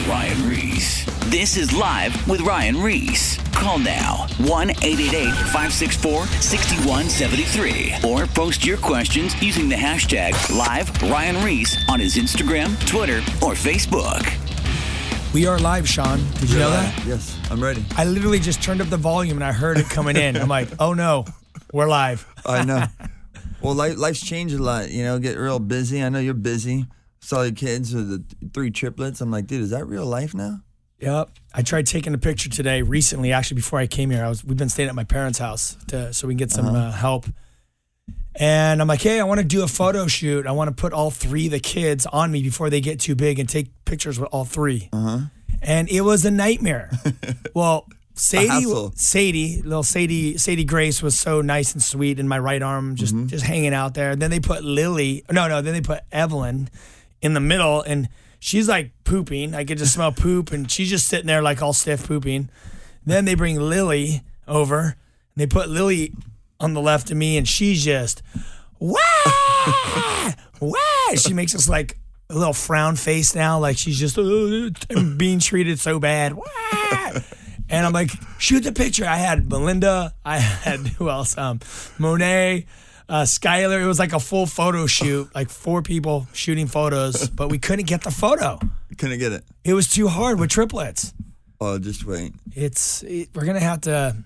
with Ryan Ries. This is Live with Ryan Ries. Call now 1 888 564 6173 or post your questions using the hashtag Live Ryan Ries on his Instagram, Twitter, or Facebook. We are live, Sean. Did you know that? Yes, I'm ready. I literally just turned up the volume and I heard it coming in. I'm like, oh no, we're live. I know. well, life, life's changed a lot. You know, get real busy. I know you're busy. Saw the kids with the three triplets. I'm like, dude, is that real life now? Yep. I tried taking a picture today recently, actually before I came here. I was we've been staying at my parents' house to, so we can get some uh, help. And I'm like, hey, I want to do a photo shoot. I want to put all three of the kids on me before they get too big and take pictures with all 3 uh-huh. And it was a nightmare. well, Sadie. Sadie, little Sadie, Sadie Grace was so nice and sweet in my right arm, just just hanging out there. then they put Lily, no, no, then they put Evelyn in the middle, and she's like pooping. I could just smell poop, and she's just sitting there like all stiff pooping. Then they bring Lily over, and they put Lily on the left of me, and she's just wah, wah. She makes us like a little frown face now, like she's just uh, being treated so bad. Wah. And I'm like, shoot the picture. I had Melinda. I had who else? Um, Monet, uh, Skylar. It was like a full photo shoot, like four people shooting photos, but we couldn't get the photo. Couldn't get it. It was too hard with triplets. Oh, just wait. It's it, we're gonna have to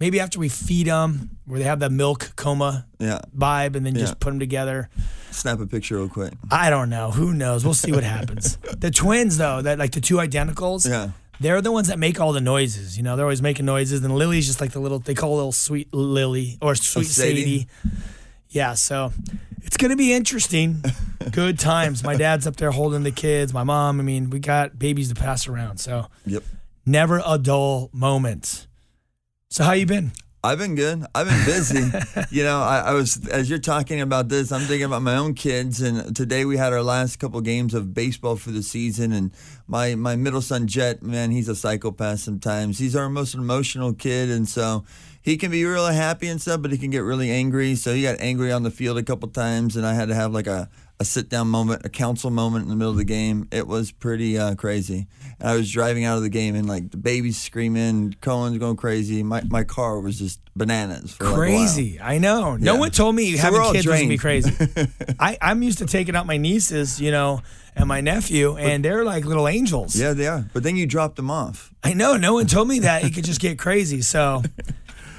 maybe after we feed them, where they have the milk coma Yeah. vibe, and then Yeah. just put them together. Snap a picture real quick. I don't know. Who knows? We'll see what happens. the twins, though, that like the two identicals, Yeah. they're the ones that make all the noises. You know, they're always making noises. And Lily's just like the little, they call little sweet Lily or sweet Sadie? Sadie. Yeah, so it's going to be interesting. Good times. My dad's up there holding the kids. My mom, I mean, we got babies to pass around. So Yep. never a dull moment. So how you been? I've been good. I've been busy. you know, I, I was as you're talking about this, I'm thinking about my own kids. And today we had our last couple games of baseball for the season. And my my middle son Jet, man, he's a psychopath. Sometimes he's our most emotional kid, and so he can be really happy and stuff, but he can get really angry. So he got angry on the field a couple times, and I had to have like a a sit down moment, a council moment in the middle of the game. It was pretty uh, crazy. And I was driving out of the game and like the baby's screaming, Cohen's going crazy. My my car was just bananas. For like. Crazy. I know. No Yeah. one told me So having kids was gonna be crazy. I, I'm used to taking out my nieces, you know, and my nephew, and they're like little angels. Yeah, they are. But then you dropped them off. I know. No one told me that it could just get crazy. So,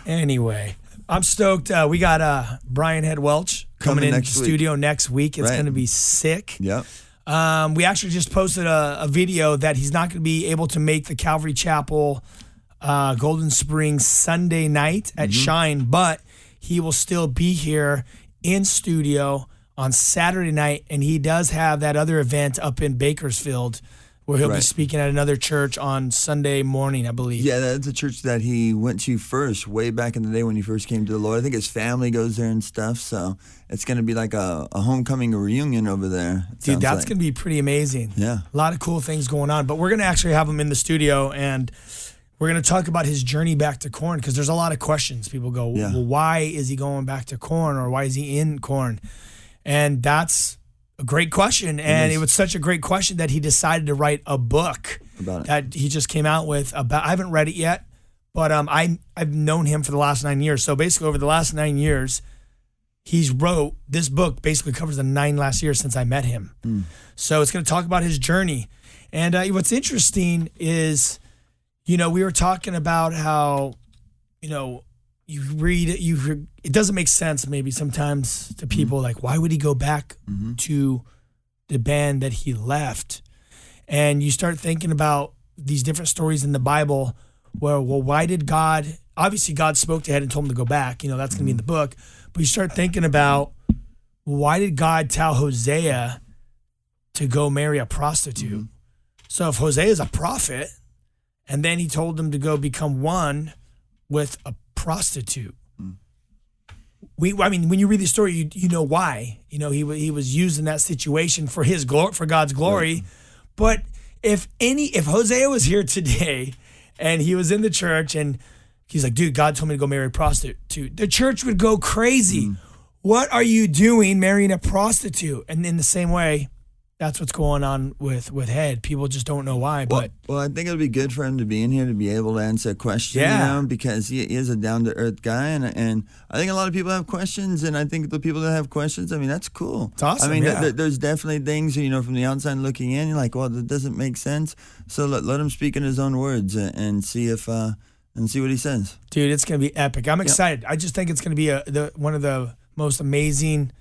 anyway, I'm stoked. Uh, we got uh, Brian Head Welch coming, Coming in week. studio next week. It's Right. going to be sick. Yep. Um, we actually just posted a, a video that he's not going to be able to make the Calvary Chapel uh, Golden Springs Sunday night at Mm-hmm. Shine, but he will still be here in studio on Saturday night, and he does have that other event up in Bakersfield where he'll be speaking at another church on Sunday morning, I believe. Yeah, that's a church that he went to first, way back in the day when he first came to the Lord. I think his family goes there and stuff. So it's going to be like a, a homecoming reunion over there. Dude, that's like. going to be pretty amazing. Yeah. A lot of cool things going on. But we're going to actually have him in the studio and we're going to talk about his journey back to Korn because there's a lot of questions. People go, Yeah. well, why is he going back to Korn or why is he in Korn? And that's a great question. And it was such a great question that he decided to write a book About it. that he just came out with about I haven't read it yet, but um I I've known him for the last 9 years. So basically over the last 9 years he's wrote this book basically covers the 9 last years since I met him. So it's going to talk about his journey. And uh, what's interesting is you know, we were talking about how you know, you read it, you it doesn't make sense maybe sometimes to mm-hmm. people like why would he go back mm-hmm. to the band that he left? And you start thinking about these different stories in the Bible where well why did God obviously God spoke to Ed and told him to go back, you know, that's going to be in the mm-hmm. book, but you start thinking about why did God tell Hosea to go marry a prostitute? So if Hosea is a prophet, and then he told him to go become one with a prostitute. Mm. We, I mean, when you read the story, you, you know why. You know he he was used in that situation for his glory, for God's glory. But if any, if Hosea was here today, and he was in the church, and he's like, "Dude, God told me to go marry a prostitute," the church would go crazy. Mm. What are you doing, marrying a prostitute? And in the same way, that's what's going on with with Head. People just don't know why. But well, well, I think it'll be good for him to be in here to be able to answer a question. Yeah. You know, because he, he is a down to earth guy, and and I think a lot of people have questions, and I think the people that have questions, I mean, that's cool. It's awesome, I mean, yeah. th- there's definitely things you know from the outside looking in, you're like, well, that doesn't make sense. So let let him speak in his own words and, and see if uh and see what he says. dude, it's gonna be epic. I'm excited. I just think it's gonna be a the one of the most amazing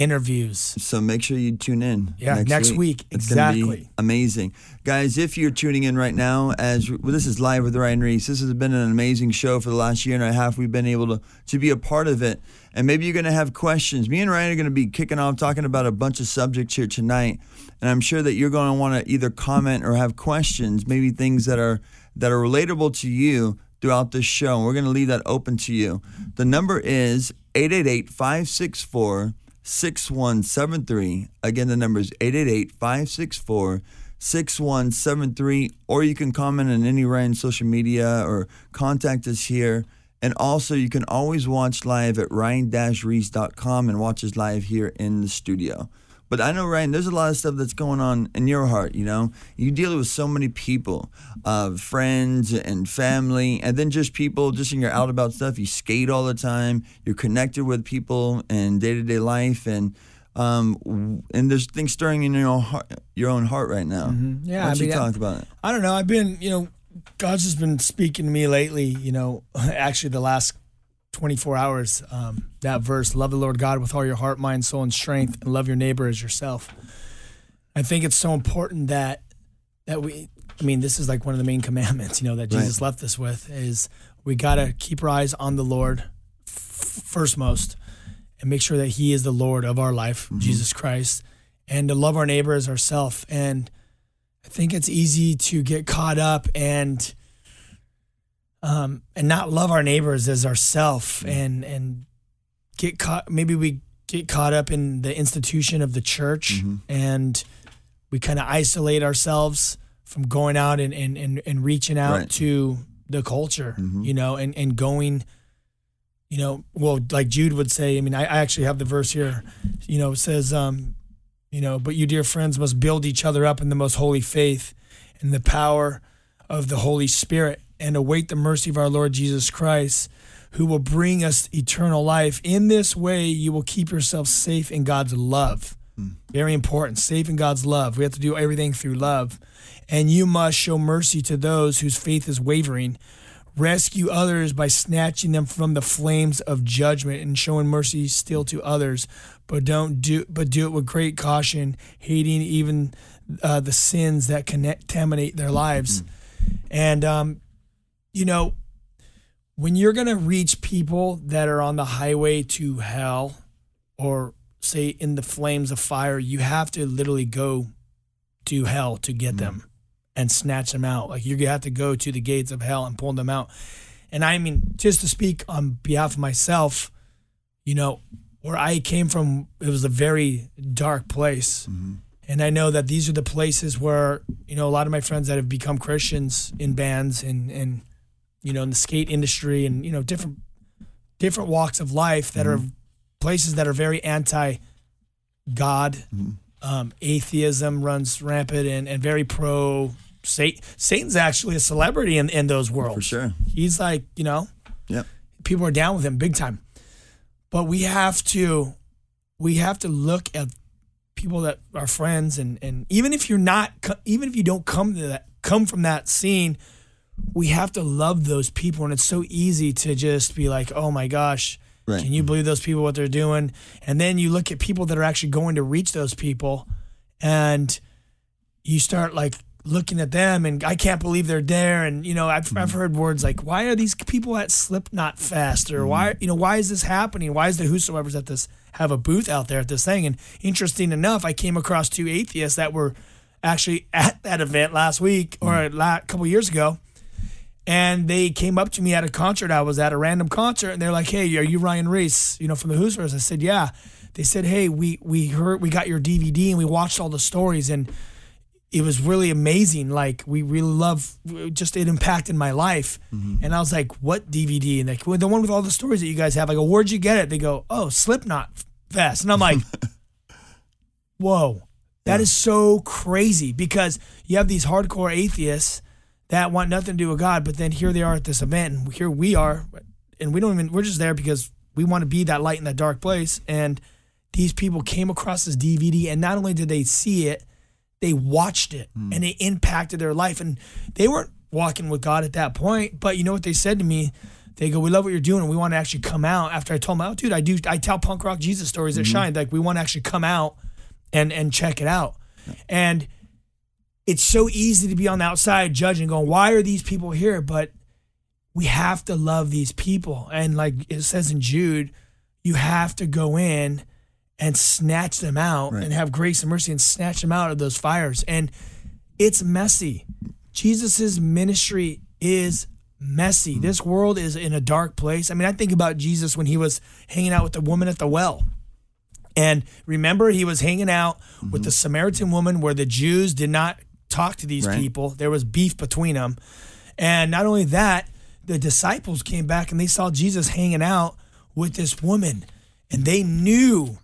interviews. So make sure you tune in. Yeah, next week. It's gonna be Exactly. amazing, guys. If you're tuning in right now, as well, this is live with Ryan Ries. This has been an amazing show for the last year and a half. We've been able to to be a part of it, and maybe you're going to have questions. Me and Ryan are going to be kicking off talking about a bunch of subjects here tonight, and I'm sure that you're going to want to either comment or have questions, maybe things that are that are relatable to you throughout this show. And we're going to leave that open to you. The number is 888 564 6173. Again, the number is 888 564 6173. Or you can comment on any Ryan social media or contact us here. And also, you can always watch live at ryan-reese.com and watch us live here in the studio. But I know, Ryan, there's a lot of stuff that's going on in your heart, you know? You deal with so many people, uh, friends and family, and then just people just in your out about stuff. You skate all the time. You're connected with people in day to day life. And um, and there's things stirring in your own heart, your own heart right now. Yeah, Why don't I you mean, talk about it? I don't know. I've been, you know, God's just been speaking to me lately. You know, actually the last 24 hours. Um, that verse, "Love the Lord God with all your heart, mind, soul, and strength, and love your neighbor as yourself." I think it's so important that that we. I mean, this is like one of the main commandments. You know, that Jesus left us with is we gotta keep our eyes on the Lord f- first most, and make sure that He is the Lord of our life, Jesus Christ, and to love our neighbor as ourself. And I think it's easy to get caught up and um, and not love our neighbors as ourself and and get caught maybe we get caught up in the institution of the church and we kind of isolate ourselves from going out and and, and, and reaching out Right. to the culture you know and and going you know well like jude would say i mean i, I actually have the verse here you know it says um you know but you dear friends must build each other up in the most holy faith and the power of the holy spirit and await the mercy of our lord jesus christ who will bring us eternal life. In this way you will keep yourself safe in god's love. Very important. Safe in god's love. We have to do everything through love. And you must show mercy to those whose faith is wavering. Rescue others by snatching them from the flames of judgment and showing mercy still to others. But don't do but do it with great caution hating even uh, the sins that contaminate their lives. And um, you know when you're going to reach people that are on the highway to hell or say in the flames of fire you have to literally go to hell to get mm-hmm. them and snatch them out. Like you have to go to the gates of hell and pull them out. And i mean just to speak on behalf of myself you know where i came from it was a very dark place. Mm-hmm. And i know that these are the places where you know a lot of my friends that have become christians in bands and and you know in the skate industry and you know different different walks of life that are places that are very anti God. Um, atheism runs rampant and, and very pro Satan. Satan's actually a celebrity in, in those worlds. For sure. He's like, you know, Yep. people are down with him big time. But we have to we have to look at people that are friends and and even if you're not even if you don't come to that come from that scene, we have to love those people and it's so easy to just be like, "Oh my gosh, Right. can you believe those people what they're doing?" And then you look at people that are actually going to reach those people and you start like looking at them and I can't believe they're there and you know I've, I've mm-hmm. heard words like why are these people at Slipknot Fest? Or why mm-hmm. you know why is this happening? Why is the whosoever's at this have a booth out there at this thing? And interesting enough I came across two atheists that were actually at that event last week or a la- couple years ago and they came up to me at a concert I was at a random concert and they're like hey are you Ryan Ries you know from the Who's I said yeah they said hey we we heard we got your DVD and we watched all the stories and it was really amazing. Like we really love, just it impacted my life. Mm-hmm. And I was like, "What DVD?" And like, well, the one with all the stories that you guys have. I go, "Where'd you get it?" They go, "Oh, Slipknot Fest." And I'm like, "Whoa, That is so crazy because you have these hardcore atheists that want nothing to do with God, but then here they are at this event, and here we are, and we don't even we're just there because we want to be that light in that dark place. And these people came across this DVD, and not only did they see it, they watched it, hmm. and it impacted their life. And they weren't walking with God at that point, but you know what they said to me? They go, "We love what you're doing, and we want to actually come out." After I told them, "Oh, dude, I do. I tell punk rock Jesus stories at hmm. Shine. Like we want to actually come out and and check it out." And it's so easy to be on the outside judging, going, "Why are these people here?" But we have to love these people, and like it says in Jude, you have to go in and snatch them out Right. and have grace and mercy and snatch them out of those fires. And it's messy. Jesus's ministry is messy. Mm-hmm. This world is in a dark place. I mean, I think about Jesus when he was hanging out with the woman at the well. And remember, he was hanging out with mm-hmm. the Samaritan woman where the Jews did not talk to these Right. people. There was beef between them. And not only that, the disciples came back and they saw Jesus hanging out with this woman. And they knew,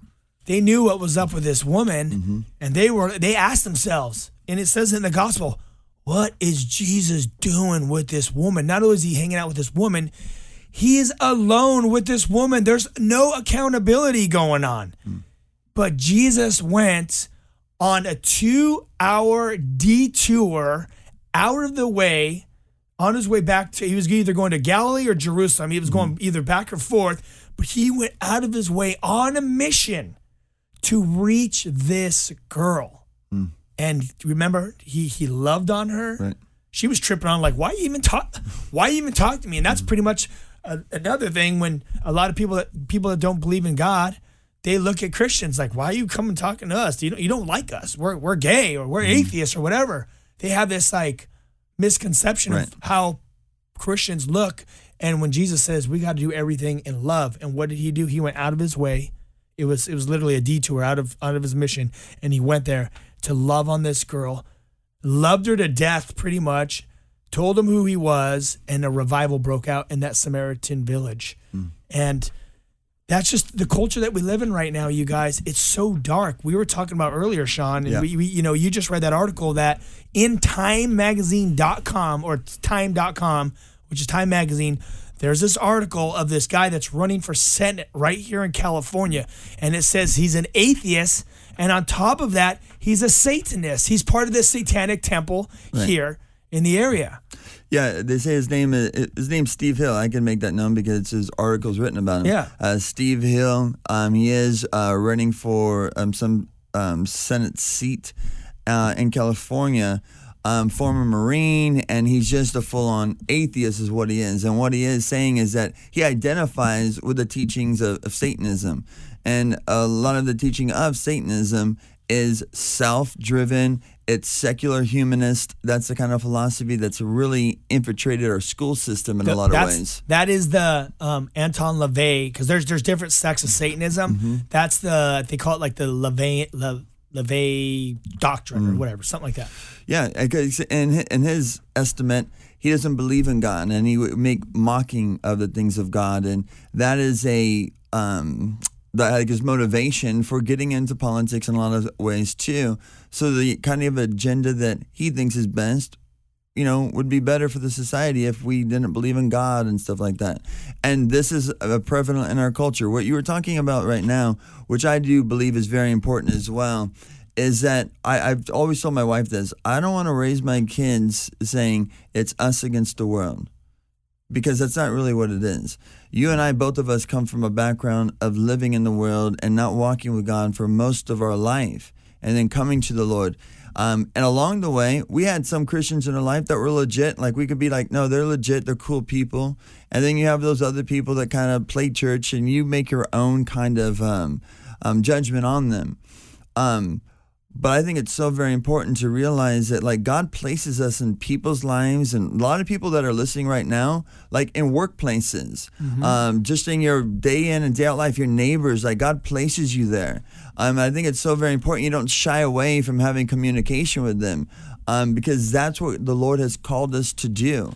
they knew what was up with this woman. Mm-hmm. And they were, they asked themselves, and it says in the gospel, what is Jesus doing with this woman? Not only is he hanging out with this woman, he is alone with this woman. There's no accountability going on. Hmm. But Jesus went on a two hour detour out of the way on his way back to, he was either going to Galilee or Jerusalem. He was going mm-hmm. either back or forth, but he went out of his way on a mission to reach this girl. Hmm. And remember, he he loved on her. Right. She was tripping on like, why you even talk? Why you even talk to me? And that's mm-hmm. pretty much a, another thing when a lot of people that people that don't believe in God, they look at Christians like, why are you coming talking to us? You don't you don't like us? We're we're gay or we're mm-hmm. atheists or whatever. They have this like misconception Right. of how Christians look. And when Jesus says we got to do everything in love, and what did he do? He went out of his way. It was it was literally a detour out of out of his mission, and he went there to love on this girl, loved her to death, pretty much. Told him who he was, and a revival broke out in that Samaritan village. Hmm. And that's just the culture that we live in right now, you guys. It's so dark. We were talking about earlier, Sean, and Yeah. we, we, you know, you just read that article that in timemagazine.com or time.com, which is Time Magazine, there's this article of this guy that's running for Senate right here in California. And it says he's an atheist. And on top of that, he's a Satanist. He's part of this satanic temple here in the area. Yeah, they say his name is his name's Steve Hill. I can make that known because his article's written about him. Yeah. uh, Steve Hill. Um, he is uh, running for um, some um, Senate seat uh, in California. Um, former Marine, and he's just a full-on atheist, is what he is. And what he is saying is that he identifies with the teachings of, of Satanism, and a lot of the teaching of Satanism is self-driven. It's secular humanist. That's the kind of philosophy that's really infiltrated our school system in a lot of ways. That is the um, Anton LaVey because there's there's different sects of Satanism. Mm-hmm. That's the they call it like the LaVey La, LaVey doctrine Mm. or whatever, something like that. Yeah, because in in his estimate, he doesn't believe in God, and he would make mocking of the things of God, and that is a um, like his motivation for getting into politics in a lot of ways too. So the kind of agenda that he thinks is best, you know, would be better for the society if we didn't believe in God and stuff like that. And this is uh, prevalent in our culture. What you were talking about right now, which I do believe is very important as well, is that I, I've always told my wife this I don't want to raise my kids saying it's us against the world because that's not really what it is. You and I, both of us, come from a background of living in the world and not walking with God for most of our life, and then coming to the Lord. Um, and along the way, we had some Christians in our life that were legit. Like we could be like, no, they're legit, they're cool people. And then you have those other people that kind of play church, and you make your own kind of um, um, judgment on them. But I think it's so very important to realize that like God places us in people's lives and a lot of people that are listening right now, like in workplaces, um, just in your day in and day out life, your neighbors, like God places you there. Um, I think it's so very important you don't shy away from having communication with them um, because that's what the Lord has called us to do.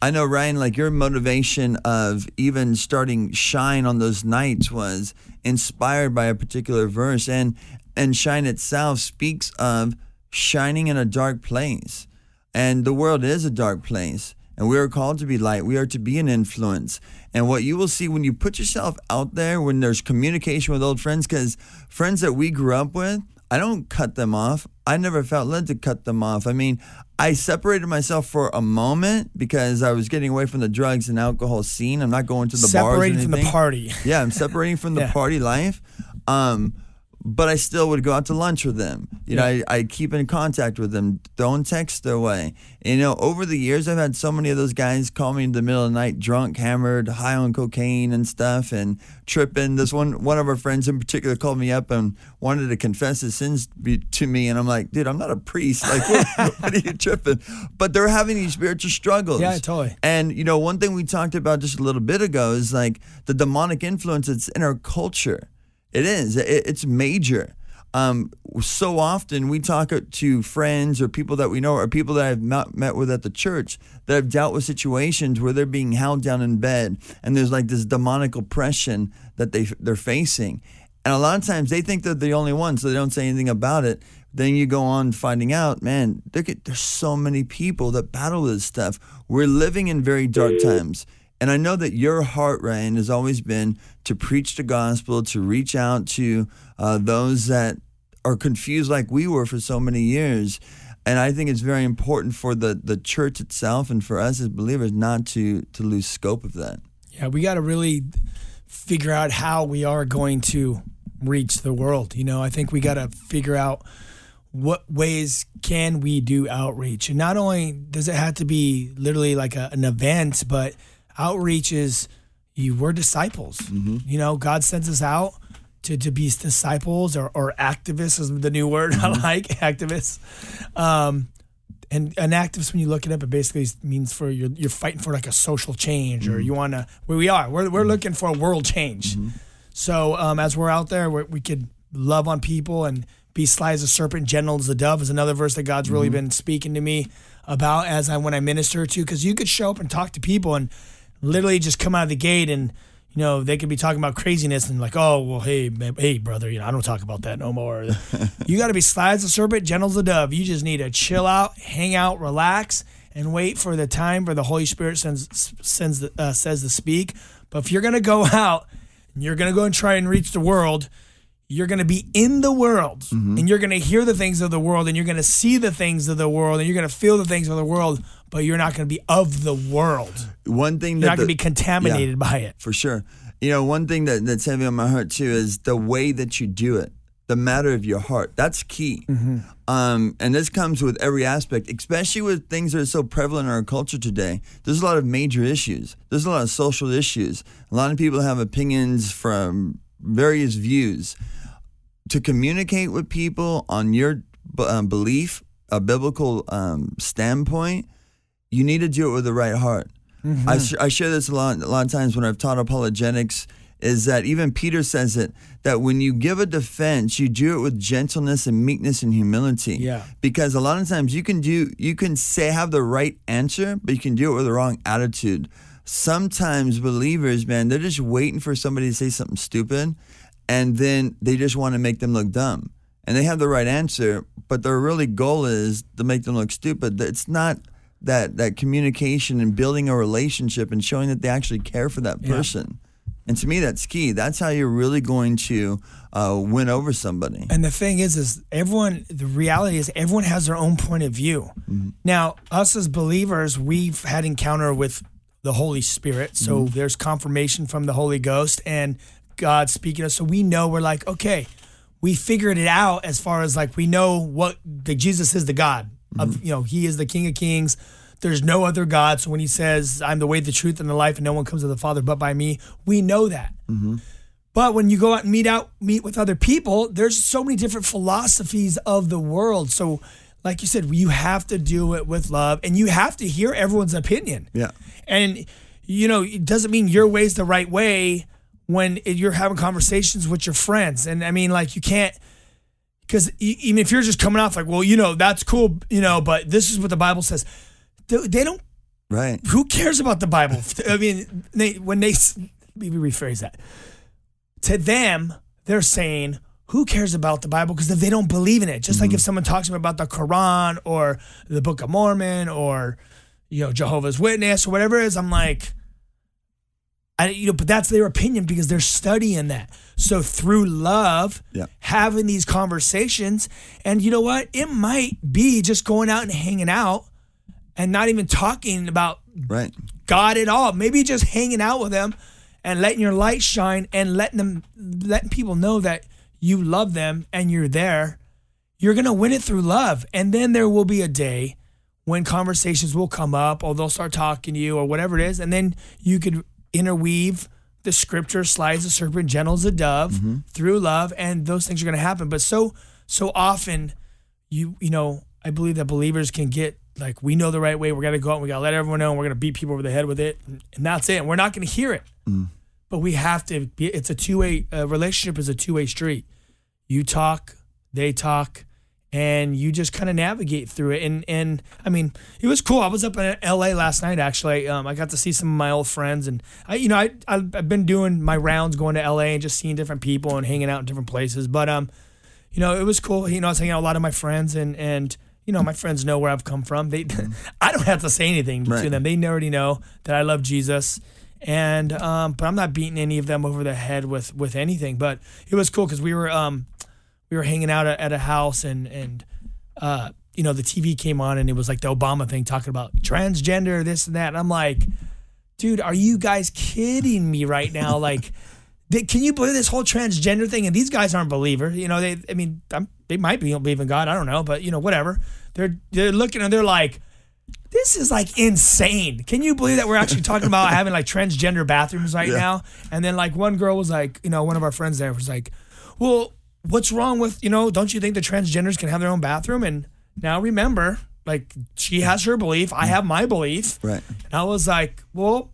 I know Ryan, like your motivation of even starting Shine on those nights was inspired by a particular verse, and and shine itself speaks of shining in a dark place. And the world is a dark place. And we are called to be light. We are to be an influence. And what you will see when you put yourself out there, when there's communication with old friends, because friends that we grew up with, I don't cut them off. I never felt led to cut them off. I mean, I separated myself for a moment because I was getting away from the drugs and alcohol scene. I'm not going to the bar. Separating bars. or from the party. Yeah, I'm separating from the Yeah. party life. Um, but I still would go out to lunch with them. You know, I, I keep in contact with them, throwing texts their way. And, you know, over the years, I've had so many of those guys call me in the middle of the night, drunk, hammered, high on cocaine and stuff, and tripping. This one, one of our friends in particular, called me up and wanted to confess his sins be, to me, and I'm like, dude, I'm not a priest. Like, what, what are you tripping? But they're having these spiritual struggles. Yeah, totally. And you know, one thing we talked about just a little bit ago is like the demonic influence that's in our culture. It is. It, it's major. Um, so often we talk to friends or people that we know or people that I've met, met with at the church that have dealt with situations where they're being held down in bed and there's like this demonic oppression that they they're facing. And a lot of times they think they're the only ones, so they don't say anything about it. Then you go on finding out, man, there's so many people that battle this stuff. We're living in very dark times. And I know that your heart, Ryan, has always been to preach the gospel, to reach out to uh, those that are confused like we were for so many years. And I think it's very important for the, the church itself and for us as believers not to, to lose scope of that. Yeah, we got to really figure out how we are going to reach the world. You know, I think we got to figure out what ways can we do outreach. And not only does it have to be literally like a, an event, but outreach is you we're disciples. Mm-hmm. You know, God sends us out to, to be disciples or, or activists is the new word I mm-hmm. like, activists. Um, and an activist, when you look it up, it basically means for you're you're fighting for like a social change, or mm-hmm. you want to. Where we are, we're we're looking for a world change. So um, as we're out there, we we could love on people and be sly as a serpent, gentle as a dove is another verse that God's really been speaking to me about as I when I minister to. Because you could show up and talk to people and literally just come out of the gate and you know they could be talking about craziness and like oh well hey man, hey brother you know I don't talk about that no more. you got to be sly as a serpent, gentle as a dove. You just need to chill out, hang out, relax, and wait for the time for the Holy Spirit sends sends the, uh, says to speak. But if you're gonna go out and you're gonna go and try and reach the world, you're going to be in the world and you're going to hear the things of the world and you're going to see the things of the world and you're going to feel the things of the world, but you're not going to be of the world. One thing You're that not going to be contaminated by it. for sure. You know, one thing that, that's heavy on my heart too is the way that you do it, the matter of your heart. That's key. Um, and this comes with every aspect, especially with things that are so prevalent in our culture today. There's a lot of major issues. There's a lot of social issues. A lot of people have opinions from various views. To communicate with people on your um, belief, a biblical um, standpoint, you need to do it with the right heart. I, mm-hmm. sh- I share this a lot, a lot of times when I've taught apologetics. Is that even Peter says it that when you give a defense, you do it with gentleness and meekness and humility. Yeah. Because a lot of times you can do, you can say have the right answer, but you can do it with the wrong attitude. Sometimes believers, man, they're just waiting for somebody to say something stupid, and then they just want to make them look dumb. And they have the right answer, but their really goal is to make them look stupid. It's not that that communication and building a relationship and showing that they actually care for that Yeah. person. And to me, that's key. That's how you're really going to uh, win over somebody. And the thing is, is everyone. The reality is, everyone has their own point of view. Now, us as believers, we've had encounter with the Holy Spirit, so there's confirmation from the Holy Ghost and God speaking to us. So we know we're like, okay, we figured it out as far as like we know what the Jesus is the God of you know He is the King of Kings. There's no other God. So when He says, "I'm the way, the truth, and the life, and no one comes to the Father but by me," we know that. Mm-hmm. But when you go out and meet out meet with other people, there's so many different philosophies of the world. So like you said, you have to do it with love and you have to hear everyone's opinion. Yeah. And you know, it doesn't mean your way's the right way when you're having conversations with your friends. And I mean like you can't because even if you're just coming off like, well, you know, that's cool, you know, but this is what the Bible says. They don't Right. who cares about the Bible? I mean, they when they me rephrase that. To them, they're saying, who cares about the Bible? Because if they don't believe in it, just like mm-hmm. if someone talks to me about the Quran or the Book of Mormon or you know Jehovah's Witness or whatever it is, I'm like, I you know, but that's their opinion because they're studying that. So through love, Yeah. having these conversations, and you know what, it might be just going out and hanging out and not even talking about Right. God at all. Maybe just hanging out with them and letting your light shine and letting them letting people know that you love them and you're there. You're gonna win it through love. And then there will be a day when conversations will come up or they'll start talking to you or whatever it is. And then you could interweave the scripture slides the serpent, gentle as a dove through love, and those things are gonna happen. But so so often you you know i believe that believers can get like we know the right way we're going to go out and we got to let everyone know and we're going to beat people over the head with it and, and that's it we're not going to hear it. But we have to be it's a two-way uh, relationship is a two-way street. You talk they talk and you just kind of navigate through it and and i mean it was cool i was up in la last night actually um, i got to see some of my old friends and i you know I, i've been doing my rounds going to la and just seeing different people and hanging out in different places but um you know, it was cool. You know, I was hanging out with a lot of my friends, and and you know, my friends know where I've come from. They, I don't have to say anything to them. They already know that I love Jesus, and um, but I'm not beating any of them over the head with with anything. But it was cool because we were um, we were hanging out at, at a house, and and uh, you know, the TV came on, and it was like the Obama thing talking about transgender, this and that. And I'm like, dude, are you guys kidding me right now? Like, they, can you believe this whole transgender thing? And these guys aren't believers. You know, they, I mean, I'm, they might be believe in God. I don't know, but you know, whatever. They're they're looking and they're like, this is like insane. Can you believe that we're actually talking about having like transgender bathrooms right now? And then like one girl was like, you know, one of our friends there was like, well, what's wrong with you know? Don't you think the transgenders can have their own bathroom? And now remember, like she has her belief, I have my belief. Right. And I was like, well,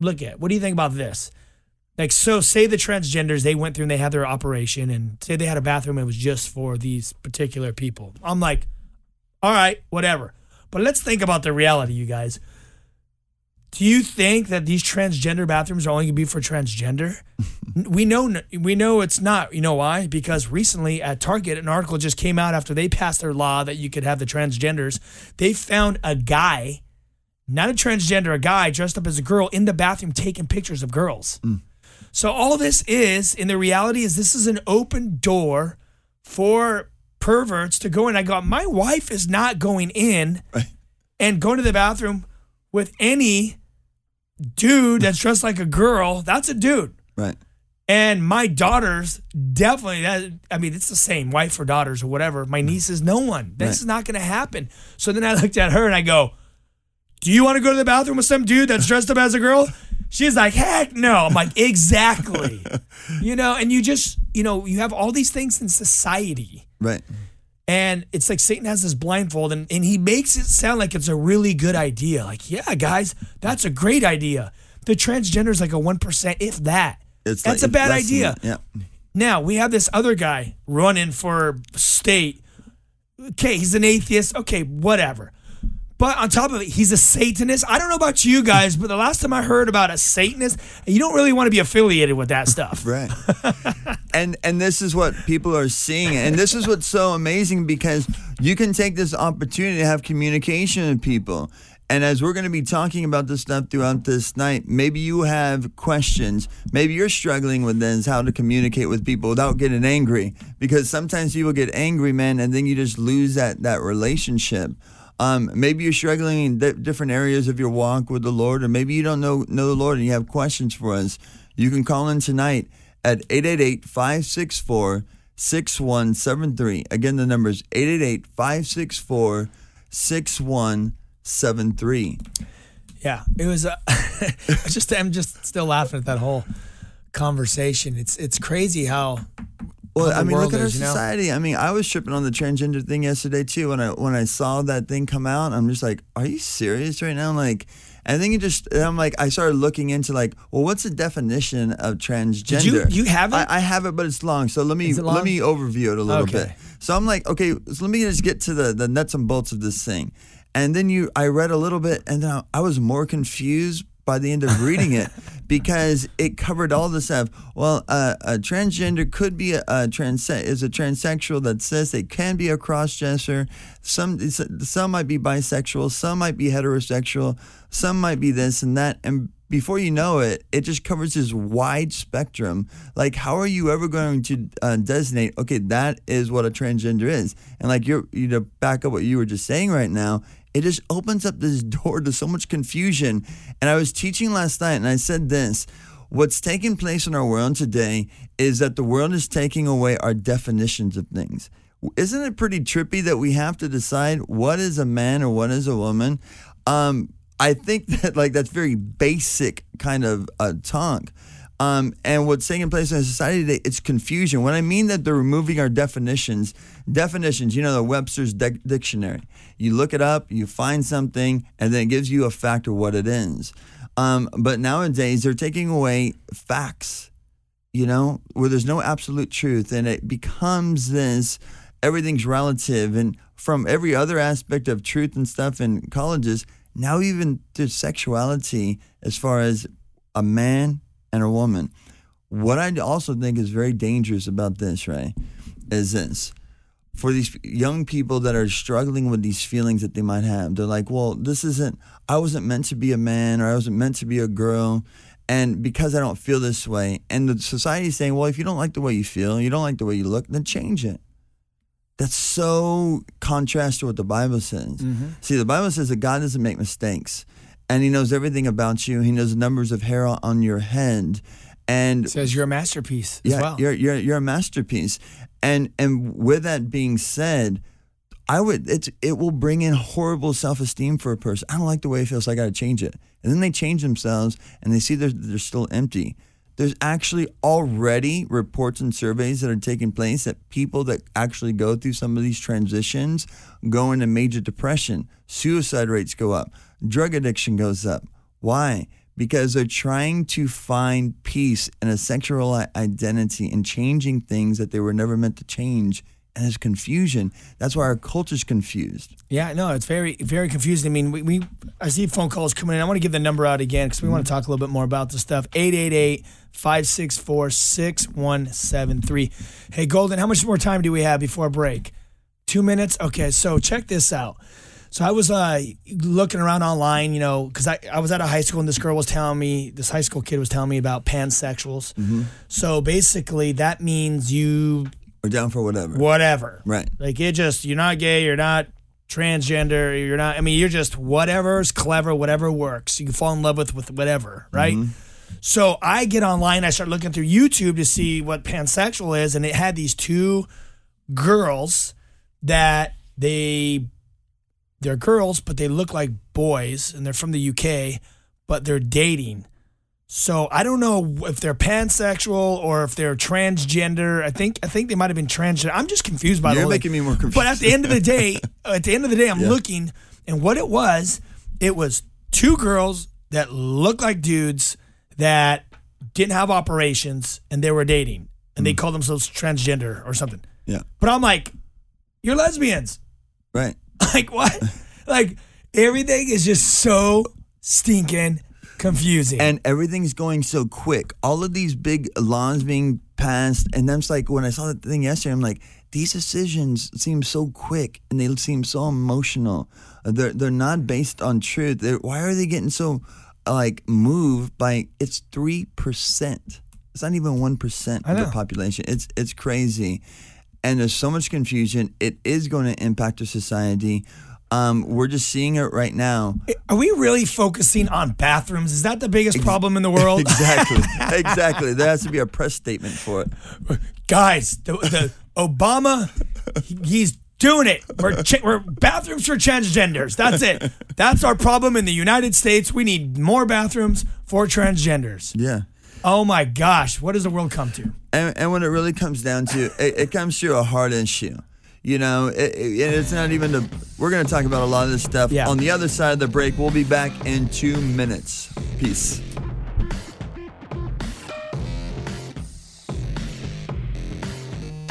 look at what do you think about this? Like, so say the transgenders, they went through and they had their operation and say they had a bathroom, it was just for these particular people. I'm like, all right, whatever. But let's think about the reality, you guys. Do you think that these transgender bathrooms are only going to be for transgender? we know we know it's not. You know why? Because recently at Target, an article just came out after they passed their law that you could have the transgenders. They found a guy, not a transgender, a guy dressed up as a girl in the bathroom taking pictures of girls. Mm. So all this is, in the reality, is this is an open door for perverts to go in. I go, my wife is not going in Right. and going to the bathroom with any dude that's dressed like a girl. That's a dude. Right. And my daughters definitely that I mean it's the same wife or daughters or whatever. My nieces, no one. This Right. is not gonna happen. So then I looked at her and I go, Do you want to go to the bathroom with some dude that's dressed up as a girl? She's like, heck no. I'm like, exactly. you know, and you just, you know, you have all these things in society. Right. And it's like Satan has this blindfold and, and he makes it sound like it's a really good idea. Like, yeah, guys, that's a great idea. The transgender is like a 1%, if that. It's that's like a bad idea. that. Yeah. Now we have this other guy running for state. Okay, he's an atheist. Okay, whatever. But on top of it, he's a Satanist. I don't know about you guys, but the last time I heard about a Satanist, you don't really want to be affiliated with that stuff. Right. and and this is what people are seeing and this is what's so amazing because you can take this opportunity to have communication with people. And as we're going to be talking about this stuff throughout this night, maybe you have questions. Maybe you're struggling with this, how to communicate with people without getting angry. Because sometimes people get angry, man, and then you just lose that that relationship. Um, maybe you're struggling in di- different areas of your walk with the Lord, or maybe you don't know know the Lord and you have questions for us. You can call in tonight at 888-564-6173. Again, the number is 888-564-6173. Yeah, it was. Uh, just I'm just still laughing at that whole conversation. It's it's crazy how. Well, I mean, look at our is, you know? society. I mean, I was tripping on the transgender thing yesterday too. When I when I saw that thing come out, I'm just like, "Are you serious right now?" Like, and I think it just. and I'm like, I started looking into like, well, what's the definition of transgender? you- you have it? I, I have it, but it's long. So let me let me overview it a little Okay. bit. So I'm like, okay, so let me just get to the the nuts and bolts of this thing. And then you, I read a little bit, and then I, I was more confused by the end of reading it because it covered all the stuff. Well, uh, a transgender could be a, a trans is a transsexual that says they can be a cross dresser. Some some might be bisexual, some might be heterosexual, some might be this and that, and before you know it, it just covers this wide spectrum. Like, how are you ever going to uh, designate? Okay, that is what a transgender is, and like you're you know back up what you were just saying right now. It just opens up this door to so much confusion. And I was teaching last night, and I said this. What's taking place in our world today is that the world is taking away our definitions of things. Isn't it pretty trippy that we have to decide what is a man or what is a woman? Um, I think that like that's very basic kind of uh, talk. Um, and what's taking place in society today, it's confusion. When I mean that they're removing our definitions, definitions, you know, the Webster's de- dictionary. You look it up, you find something, and then it gives you a fact of what it is. Um, but nowadays, they're taking away facts, you know, where there's no absolute truth, and it becomes this everything's relative. And from every other aspect of truth and stuff in colleges, now even to sexuality as far as a man and a woman. What I also think is very dangerous about this, right, is this. For these young people that are struggling with these feelings that they might have, they're like, well, this isn't, I wasn't meant to be a man or I wasn't meant to be a girl. And because I don't feel this way, and the society is saying, well, if you don't like the way you feel, you don't like the way you look, then change it. That's so contrast to what the Bible says. Mm-hmm. See, the Bible says that God doesn't make mistakes, and He knows everything about you. He knows the numbers of hair on your head, and says you're a masterpiece. yeah, well. you're you're you're a masterpiece. And and with that being said, I would it's it will bring in horrible self esteem for a person. I don't like the way it feels. So I got to change it, and then they change themselves, and they see they're they're still empty there's actually already reports and surveys that are taking place that people that actually go through some of these transitions go into major depression. Suicide rates go up. Drug addiction goes up. Why? Because they're trying to find peace in a sexual identity and changing things that they were never meant to change and there's confusion. That's why our culture's confused. Yeah, no, it's very, very confusing. I mean, we, we I see phone calls coming in. I want to give the number out again because we mm-hmm. want to talk a little bit more about this stuff. 888 564 6173. Hey, Golden, how much more time do we have before break? Two minutes? Okay, so check this out. So I was uh, looking around online, you know, because I, I was at a high school and this girl was telling me, this high school kid was telling me about pansexuals. Mm-hmm. So basically, that means you we're down for whatever. Whatever. Right. Like it just you're not gay, you're not transgender, you're not I mean, you're just whatever's clever, whatever works. You can fall in love with with whatever, right? Mm-hmm. So I get online, I start looking through YouTube to see what pansexual is, and it had these two girls that they they're girls, but they look like boys, and they're from the UK, but they're dating. So I don't know if they're pansexual or if they're transgender. I think I think they might have been transgender. I'm just confused by You're the way. making me more confused. But at the end of the day, at the end of the day, I'm yeah. looking, and what it was, it was two girls that looked like dudes that didn't have operations and they were dating, and mm. they called themselves transgender or something. Yeah. But I'm like, you're lesbians, right? Like what? like everything is just so stinking confusing. And everything's going so quick. All of these big laws being passed, and then it's like when I saw that thing yesterday, I'm like, these decisions seem so quick and they seem so emotional. They're they're not based on truth. They're, why are they getting so like moved by? It's three percent. It's not even one percent of the population. It's it's crazy, and there's so much confusion. It is going to impact our society. Um, we're just seeing it right now. Are we really focusing on bathrooms? Is that the biggest problem in the world? exactly. exactly. There has to be a press statement for it. Guys, the, the Obama, he's doing it. We're, we're bathrooms for transgenders. That's it. That's our problem in the United States. We need more bathrooms for transgenders. Yeah. Oh my gosh, what does the world come to? And, and when it really comes down to it, it comes to a hard issue. You know, it, it, it's not even the. We're going to talk about a lot of this stuff yeah. on the other side of the break. We'll be back in two minutes. Peace.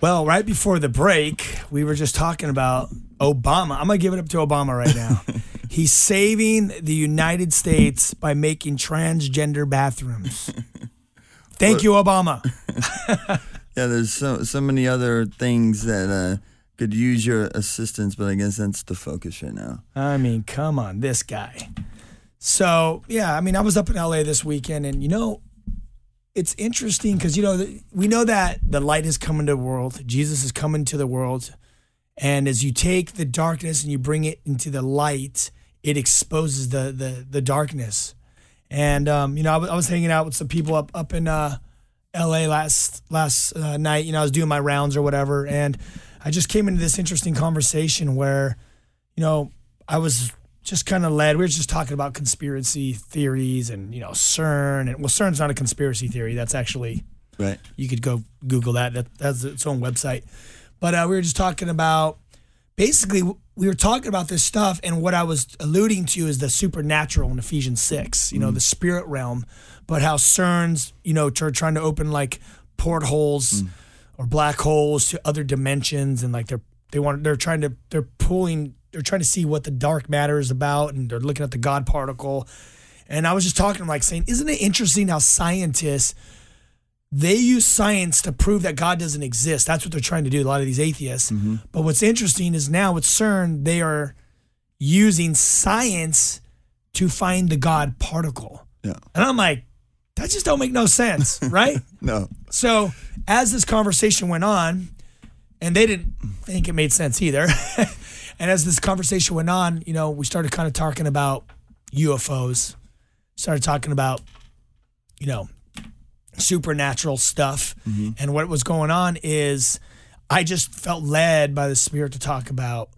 Well, right before the break, we were just talking about Obama. I'm going to give it up to Obama right now. He's saving the United States by making transgender bathrooms. Thank you, Obama. Yeah, there's so so many other things that uh, could use your assistance, but I guess that's the focus right now. I mean, come on, this guy. So, yeah, I mean, I was up in LA this weekend, and you know, it's interesting because, you know, we know that the light is coming to the world, Jesus is coming to the world. And as you take the darkness and you bring it into the light, it exposes the the, the darkness. And um, you know, I was- was hanging out with some people up up in uh, L.A. last last uh, night. You know, I was doing my rounds or whatever, and I just came into this interesting conversation where, you know, I was just kind of led. We were just talking about conspiracy theories and you know CERN, and well, CERN's not a conspiracy theory. That's actually Right. you could go Google that. That that's its own website. But uh, we were just talking about basically we were talking about this stuff, and what I was alluding to is the supernatural in Ephesians six. You know, the spirit realm, but how CERN's you know tr- trying to open like portholes or black holes to other dimensions, and like they're they want they're trying to they're pulling they're trying to see what the dark matter is about, and they're looking at the God particle. And I was just talking like saying, isn't it interesting how scientists they use science to prove that God doesn't exist. That's what they're trying to do, a lot of these atheists. Mm-hmm. But what's interesting is now with CERN, they are using science to find the God particle. Yeah. And I'm like, that just don't make no sense, right? No. So as this conversation went on, and they didn't think it made sense either. and as this conversation went on, you know, we started kind of talking about UFOs, started talking about, you know, supernatural stuff. Mm-hmm. And what was going on is I just felt led by the spirit to talk about,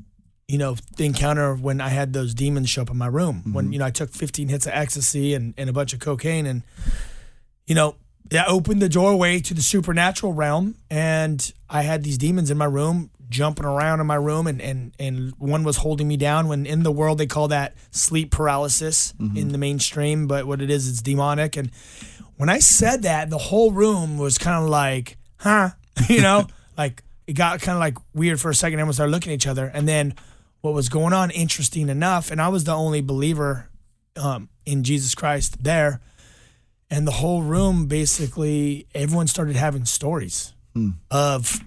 you know, the encounter when I had those demons show up in my room. When, mm-hmm. you know, I took 15 hits of ecstasy and, and a bunch of cocaine and you know, that opened the doorway to the supernatural realm. And I had these demons in my room, jumping around in my room, and and and one was holding me down. When in the world they call that sleep paralysis in the mainstream, but what it is, it's demonic. And when I said that, the whole room was kind of like, huh, you know, like it got kind of like weird for a second. Everyone started looking at each other, and then what was going on? Interesting enough, and I was the only believer um, in Jesus Christ there and the whole room basically everyone started having stories of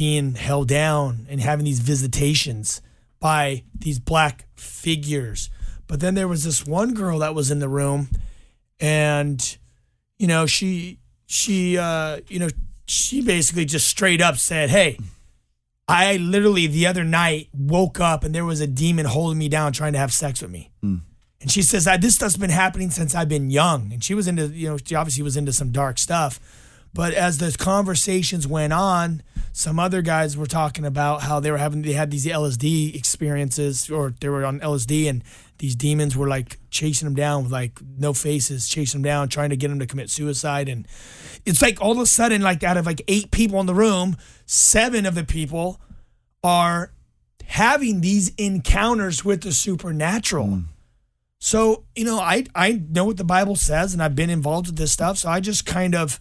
being held down and having these visitations by these black figures but then there was this one girl that was in the room and you know she she uh you know she basically just straight up said hey i literally the other night woke up and there was a demon holding me down trying to have sex with me and she says, I, this stuff's been happening since I've been young. And she was into, you know, she obviously was into some dark stuff. But as the conversations went on, some other guys were talking about how they were having, they had these LSD experiences or they were on LSD and these demons were like chasing them down with like no faces, chasing them down, trying to get them to commit suicide. And it's like all of a sudden, like out of like eight people in the room, seven of the people are having these encounters with the supernatural. Mm. So, you know, I I know what the Bible says and I've been involved with this stuff. So I just kind of,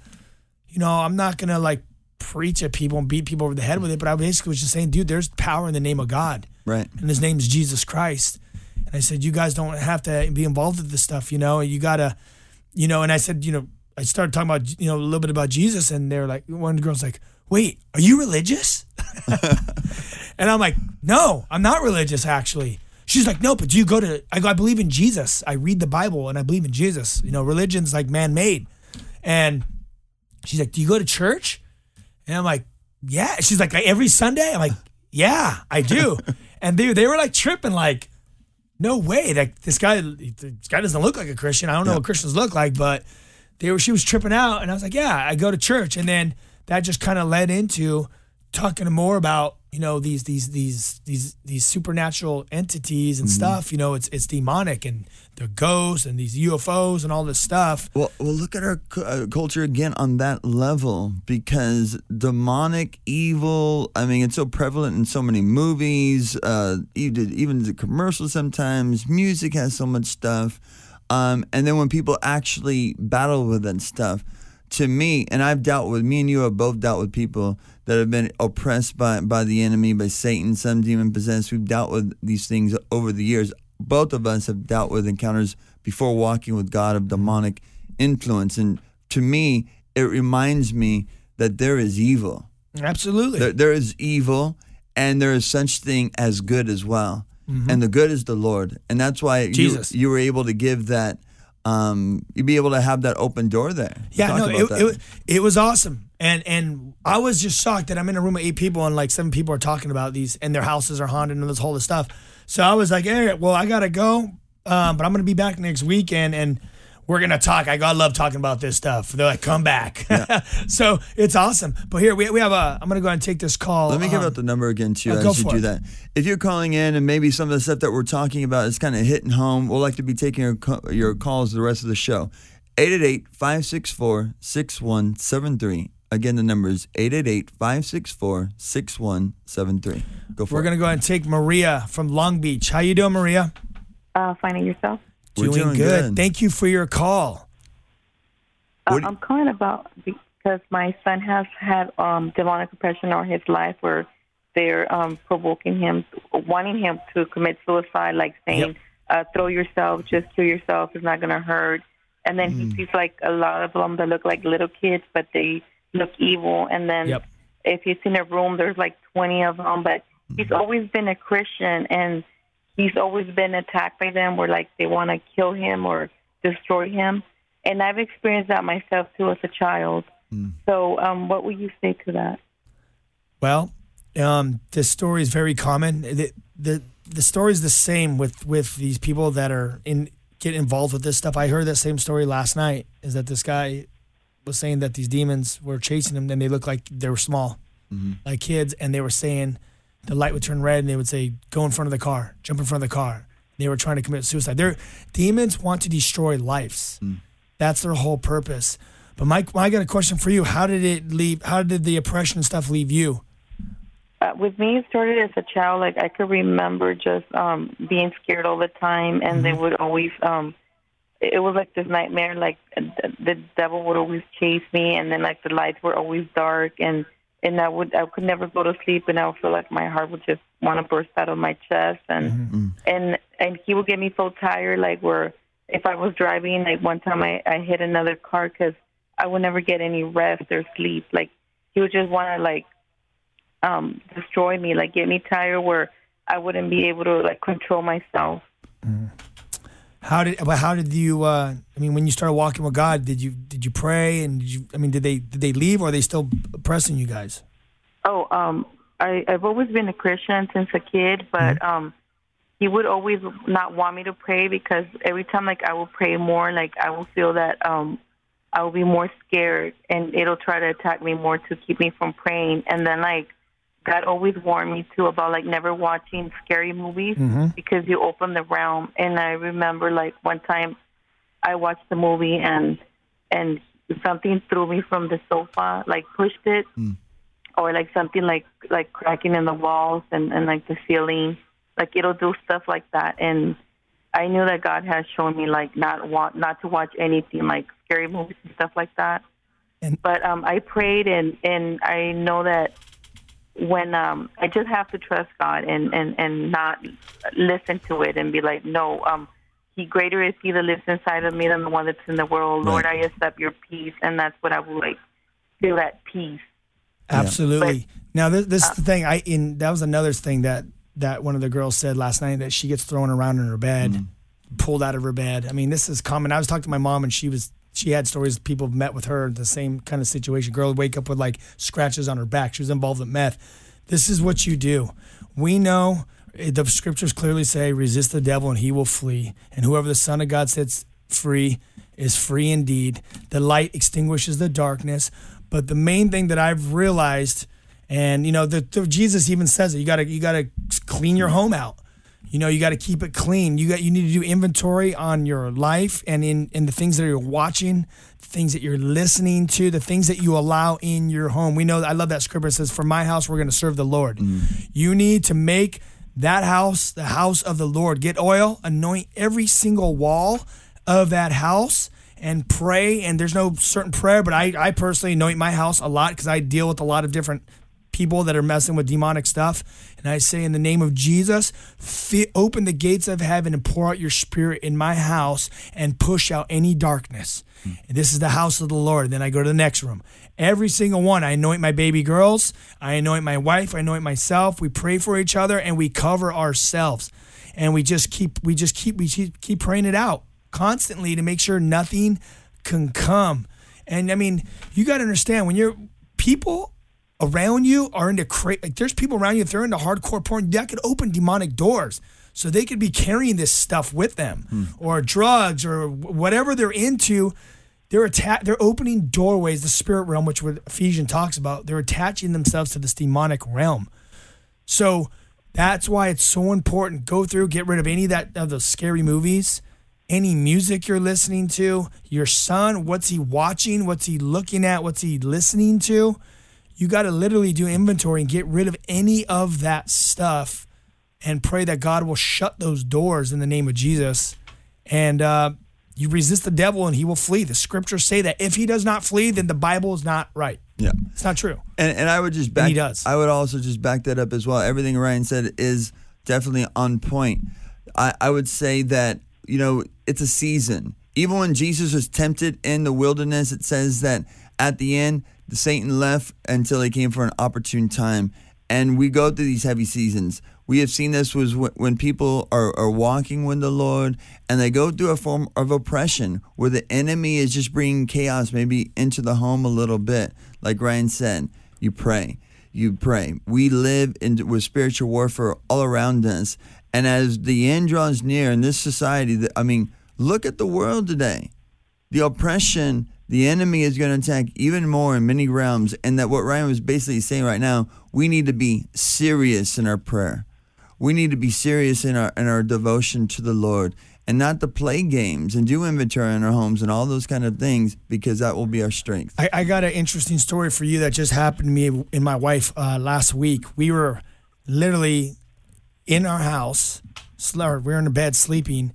you know, I'm not gonna like preach at people and beat people over the head with it, but I basically was just saying, dude, there's power in the name of God. Right. And his name is Jesus Christ. And I said, you guys don't have to be involved with this stuff, you know, you gotta, you know, and I said, you know, I started talking about, you know, a little bit about Jesus, and they're like, one of the girls like, wait, are you religious? and I'm like, no, I'm not religious actually. She's like, no, but do you go to? I go, I believe in Jesus. I read the Bible and I believe in Jesus. You know, religion's like man made. And she's like, do you go to church? And I'm like, yeah. She's like, every Sunday. I'm like, yeah, I do. and they they were like tripping, like, no way. Like this guy, this guy doesn't look like a Christian. I don't know what Christians look like, but they were. She was tripping out, and I was like, yeah, I go to church. And then that just kind of led into talking more about you know these these these these these supernatural entities and Mm-hmm. stuff. You know, it's it's demonic and they're ghosts and these UFOs and all this stuff. Well, well, look at our uh, culture again on that level because demonic evil. I mean, it's so prevalent in so many movies, uh, even even the commercials. Sometimes music has so much stuff, um, and then when people actually battle with that stuff, to me, and I've dealt with me and you have both dealt with people that have been oppressed by by the enemy, by Satan, some demon possessed. We've dealt with these things over the years. Both of us have dealt with encounters before walking with God of demonic influence, and to me, it reminds me that there is evil. Absolutely. There, there is evil, and there is such thing as good as well. Mm-hmm. And the good is the Lord, and that's why you, you were able to give that. Um, you'd be able to have that open door there. Yeah, no, it, it, it was awesome. And and I was just shocked that I'm in a room with eight people and like seven people are talking about these and their houses are haunted and this whole this stuff. So I was like, hey, well, I gotta go, um, but I'm gonna be back next weekend and we're gonna talk. I I love talking about this stuff. They're like, come back. so it's awesome. But here we, we have a. I'm gonna go ahead and take this call. Let me give Um, out the number again too uh, as you do it. that. If you're calling in and maybe some of the stuff that we're talking about is kind of hitting home, we'll like to be taking your, your calls the rest of the show. 888-564-6173. Again, the number is 888-564-6173. Go for it. We're it. gonna go ahead and take Maria from Long Beach. How you doing, Maria? Uh, finding yourself. We're doing, doing good. good. Thank you for your call. Uh, What I'm calling about because my son has had um, demonic oppression all his life, where they're um, provoking him, wanting him to commit suicide, like saying, Yep. uh, "Throw yourself, just kill yourself. It's not going to hurt." And then Mm. he sees like a lot of them that look like little kids, but they look evil. And then Yep. if he's in a room, there's like 20 of them. But he's always been a Christian, and he's always been attacked by them, where like they want to kill him or destroy him. And I've experienced that myself too as a child. So, um, what would you say to that? Well, um, this story is very common. The, the the story is the same with with these people that are in get involved with this stuff. I heard that same story last night. Is that this guy was saying that these demons were chasing him, and they looked like they were small, like kids, and they were saying the light would turn red, and they would say, "Go in front of the car, jump in front of the car." They were trying to commit suicide. Their demons want to destroy lives. That's their whole purpose. But Mike, I got a question for you. How did it leave? How did the oppression stuff leave you? Uh, with me, it started as a child. Like I could remember just um, being scared all the time, and they would always. Um, it was like this nightmare. Like the, the devil would always chase me, and then like the lights were always dark, and and I would I could never go to sleep, and I would feel like my heart would just want to burst out of my chest, and mm-hmm. Mm-hmm. and and he would get me so tired, like where if I was driving, like one time I I hit another car because I would never get any rest or sleep. Like he would just want to like um destroy me, like get me tired where I wouldn't be able to like control myself. Mm-hmm. How did but how did you uh I mean when you started walking with God did you did you pray and did you I mean did they did they leave or are they still oppressing you guys? Oh, um, I, I've always been a Christian since a kid, but um, he would always not want me to pray because every time like I will pray more, like I will feel that um, I will be more scared, and it'll try to attack me more to keep me from praying. And then like God always warned me too about like never watching scary movies mhm because you open the realm. And I remember like one time I watched the movie and and something threw me from the sofa, like pushed it or like something like like cracking in the walls and and like the ceiling. Like it'll do stuff like that. And i knew that god has shown me like not want not to watch anything like scary movies and stuff like that. And- but um i prayed and and i know that when um i just have to trust god and and and not listen to it and be like no um he greater is he that lives inside of me than the one that's in the world lord i accept your peace and that's what i will like feel at peace Absolutely. now this this is the thing I in that was another thing that that one of the girls said last night that she gets thrown around in her bed, pulled out of her bed. I mean, this is common. I was talking to my mom and she was she had stories people have met with her the same kind of situation. Girl would wake up with like scratches on her back. She was involved with meth. This is what you do. We know eh, the scriptures clearly say, resist the devil and he will flee. And whoever the Son of God sets free is free indeed. The light extinguishes the darkness. But the main thing that I've realized, And you know, the, the Jesus even says it. You gotta you gotta clean your home out. You know, you got to keep it clean. You got you need to do inventory on your life and in in the things that you're watching, the things that you're listening to, the things that you allow in your home. We know I love that scripture. It says, "For my house, we're going to serve the Lord." Mm. You need to make that house the house of the Lord. Get oil, anoint every single wall of that house and pray. And there's no certain prayer, but I, I personally anoint my house a lot because I deal with a lot of different people that are messing with demonic stuff. And I say, in the name of Jesus, fi- open the gates of heaven and pour out your spirit in my house and push out any darkness. Hmm. And this is the house of the Lord. Then I go to the next room. Every single one, I anoint my baby girls, I anoint my wife, I anoint myself. We pray for each other and we cover ourselves. And we just keep, we just keep, we keep, keep praying it out constantly to make sure nothing can come. And I mean, you got to understand when you're people around you are into cra- like there's people around you if they're into hardcore porn that could open demonic doors. So they could be carrying this stuff with them. Hmm. Or drugs or whatever they're into they're atta- they're opening doorways the spirit realm which what Ephesians talks about they're attaching themselves to this demonic realm. So that's why it's so important. Go through get rid of any of that of those scary movies any music you're listening to your son what's he watching what's he looking at what's he listening to you got to literally do inventory and get rid of any of that stuff and pray that God will shut those doors in the name of Jesus. And uh, you resist the devil and he will flee. The scriptures say that if he does not flee, then the Bible is not right. Yeah. It's not true. And and I would just back. he does. I would also just back that up as well. Everything Ryan said is definitely on point. I, I would say that you know it's a season. Even when Jesus was tempted in the wilderness, it says that at the end, the Satan left until he came for an opportune time. And we go through these heavy seasons. We have seen this was when people are, are walking with the Lord and they go through a form of oppression where the enemy is just bringing chaos maybe into the home a little bit. Like Ryan said, you pray, you pray. We live in with spiritual warfare all around us. And as the end draws near in this society, I mean, look at the world today the oppression, the enemy is going to attack even more in many realms. And that what Ryan was basically saying right now, we need to be serious in our prayer. We need to be serious in our in our devotion to the Lord and not to play games and do inventory in our homes and all those kind of things because that will be our strength. I, I got an interesting story for you that just happened to me and my wife uh, last week. We were literally in our house, we were in bed sleeping,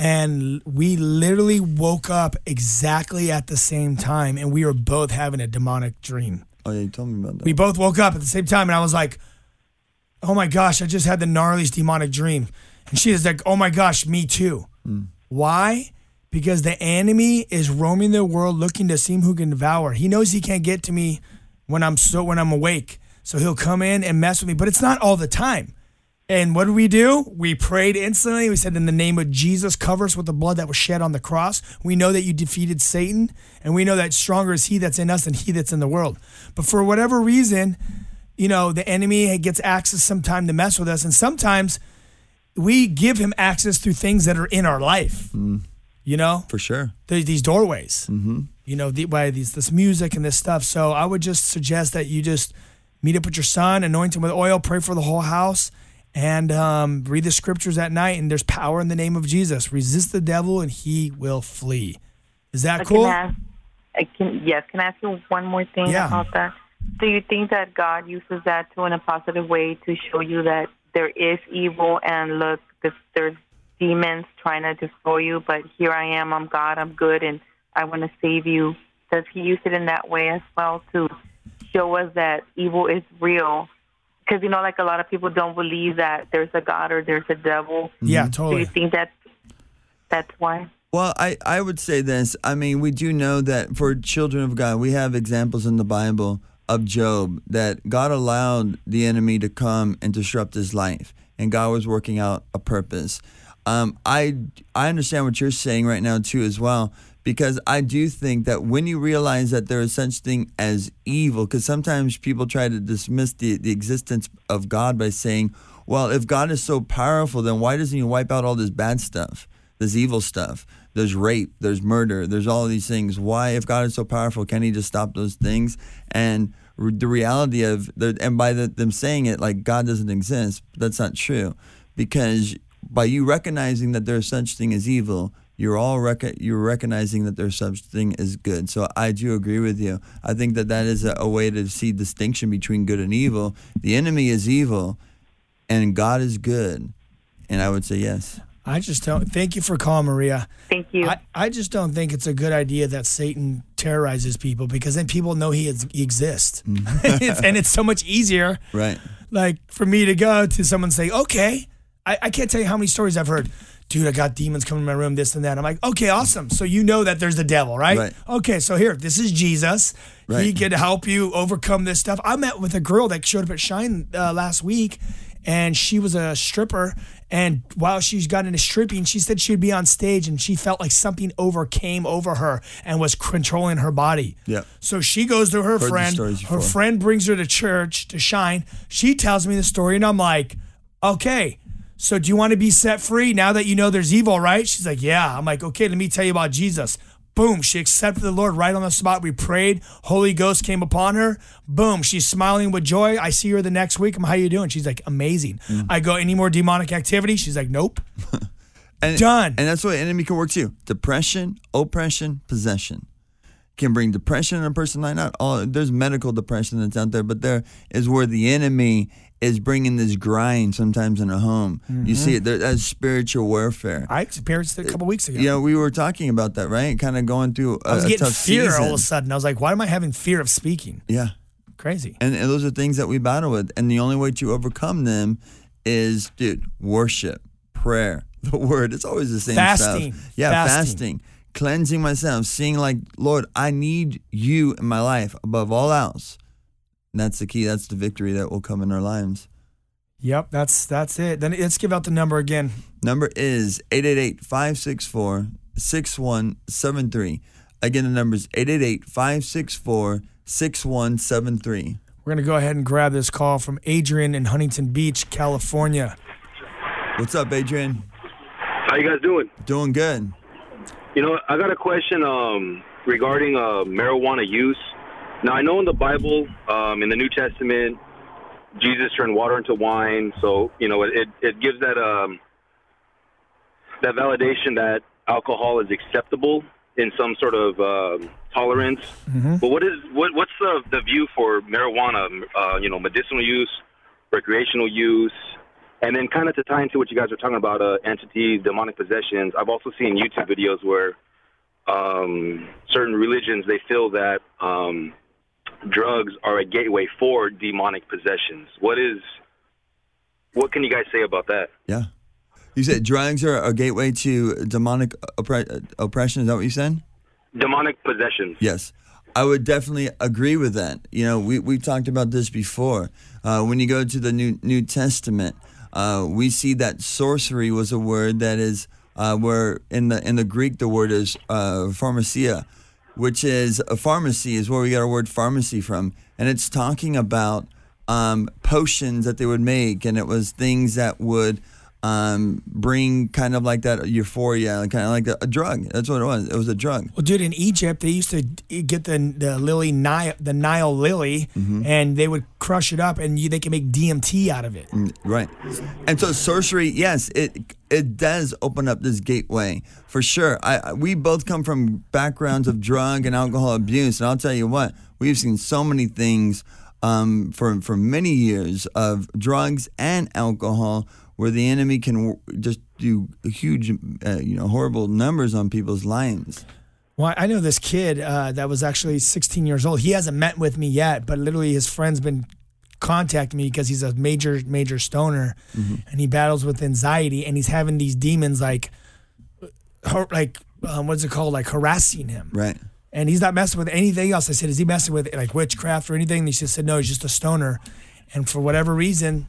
and we literally woke up exactly at the same time, and we were both having a demonic dream. Oh yeah, you told me about that. We both woke up at the same time, and I was like, "Oh my gosh, I just had the gnarliest demonic dream." And she was like, "Oh my gosh, me too." Hmm. Why? Because the enemy is roaming the world looking to see who can devour. He knows he can't get to me when I'm so when I'm awake, so he'll come in and mess with me. But it's not all the time. And what did we do? We prayed instantly. We said, In the name of Jesus, cover us with the blood that was shed on the cross. We know that you defeated Satan, and we know that stronger is he that's in us than he that's in the world. But for whatever reason, you know, the enemy gets access sometime to mess with us. And sometimes we give him access through things that are in our life, you know? For sure. There's these doorways, mm-hmm. you know, the, by these this music and this stuff. So I would just suggest that you just meet up with your son, anoint him with oil, pray for the whole house, and um, read the scriptures at night. And there's power in the name of Jesus. Resist the devil, and he will flee. Is that I cool? Can ask, I can yes. Can I ask you one more thing Yeah. about that? Do you think that God uses that too in a positive way to show you that there is evil and look, there's demons trying to destroy you, but here I am. I'm God. I'm good, and I want to save you. Does He use it in that way as well to show us that evil is real? Because you know, like a lot of people don't believe that there's a God or there's a devil. Yeah, totally. Do totally. you think that that's why? Well, I, I would say this. I mean, we do know that for children of God, we have examples in the Bible of Job that God allowed the enemy to come and disrupt his life, and God was working out a purpose. Um, I I understand what you're saying right now too, as well, because I do think that when you realize that there is such thing as evil, because sometimes people try to dismiss the, the existence of God by saying, well, if God is so powerful, then why doesn't He wipe out all this bad stuff? there's evil stuff there's rape there's murder there's all these things why if god is so powerful can he just stop those things and the reality of the, and by the, them saying it like God doesn't exist. That's not true, because by you recognizing that there's such thing as evil, you're all rec- you're recognizing that there's such thing as good. So I do agree with you. I think that that is a, a way to see distinction between good and evil. The enemy is evil, and God is good, and I would say yes. I just don't. Thank you for calling, Maria. Thank you. I, I just don't think it's a good idea that Satan terrorizes people because then people know he, is, he exists, mm-hmm. It's- and it's so much easier. Right. Like for me to go to someone and say, "Okay," I, I can't tell you how many stories I've heard. Dude, I got demons coming in my room, this and that. I'm like, okay, awesome. So you know that there's the devil, right? Right. Okay, so here, this is Jesus. He Right. can help you overcome this stuff. I met with a girl that showed up at Shine uh, last week, and she was a stripper. And while she's got into stripping, she said she'd be on stage, and she felt like something overcame over her and was controlling her body. Yep. So she goes to her the friend. Her friend brings her to church to shine. She tells me the story, and I'm like, okay. So do you want to be set free now that you know there's evil, right? She's like, yeah. I'm like, okay, let me tell you about Jesus. Boom, she accepted the Lord right on the spot. We prayed. Holy Ghost came upon her. Boom, she's smiling with joy. I see her the next week. I'm, how you doing? She's like, amazing. Mm. I go, any more demonic activity? She's like, nope. And, Done. And that's what enemy can work too. Depression, oppression, possession. Can bring depression in a person like not all there's medical depression that's out there, but there is where the enemy is bringing this grind sometimes in a home. You see it there as spiritual warfare. I experienced it a couple weeks ago. you know, we were talking about that, right? Kind of going through a, I was getting tough fear season. all of a sudden. I was like, why am I having fear of speaking? Yeah. Crazy. And, and those are things that we battle with. And the only way to overcome them is, dude, worship, prayer, the word. It's always the same Fasting. stuff. Yeah, Fasting. fasting. Cleansing myself, seeing like, Lord, I need you in my life above all else. And that's the key. That's the victory that will come in our lives. Yep, that's that's it. Then let's give out the number again. Number is 888 564 6173. Again, the number is 888 564 6173. We're gonna go ahead and grab this call from Adrian in Huntington Beach, California. What's up, Adrian? How you guys doing? Doing good. You know, I got a question um, regarding uh, marijuana use. Now, I know in the Bible, um, in the New Testament, Jesus turned water into wine. So, you know, it, it gives that um, that validation that alcohol is acceptable in some sort of um tolerance. But what is what, what's the, the view for marijuana? Uh, you know, medicinal use, recreational use, and then kind of to tie into what you guys were talking about, uh, entities, demonic possessions. I've also seen YouTube videos where um, certain religions they feel that um, drugs are a gateway for demonic possessions. What is what can you guys say about that? Yeah. You said drugs are a gateway to demonic oppre- oppression. Is that what you said? Demonic possessions. Yes. I would definitely agree with that. You know, we, we've talked about this before. Uh, when you go to the New, New Testament, uh, we see that sorcery was a word that is uh, where in the in the Greek the word is uh, pharmakeia, which is a pharmacy is where we get our word pharmacy from, and it's talking about um, potions that they would make, and it was things that would um, bring kind of like that euphoria, kind of like a, a drug. That's what it was. It was a drug. Well, dude, in Egypt, they used to get the the lily Nile, the Nile lily, Mm-hmm. and they would crush it up, and you, they can make DMT out of it. Right. And so sorcery, yes, it it does open up this gateway for sure. I I- we both come from backgrounds of drug and alcohol abuse, and I'll tell you what, we've seen so many things um, for for many years of drugs and alcohol where the enemy can w- just do huge, uh, you know, horrible numbers on people's lives. Well, I know this kid uh, that was actually 16 years old. He hasn't met with me yet, but literally his friend's been contacting me because he's a major, major stoner, and he battles with anxiety, and he's having these demons like, har- like um, what's it called, like harassing him. Right. and he's not messing with anything else. I said, is he messing with like witchcraft or anything? And he just said, no, he's just a stoner. And for whatever reason,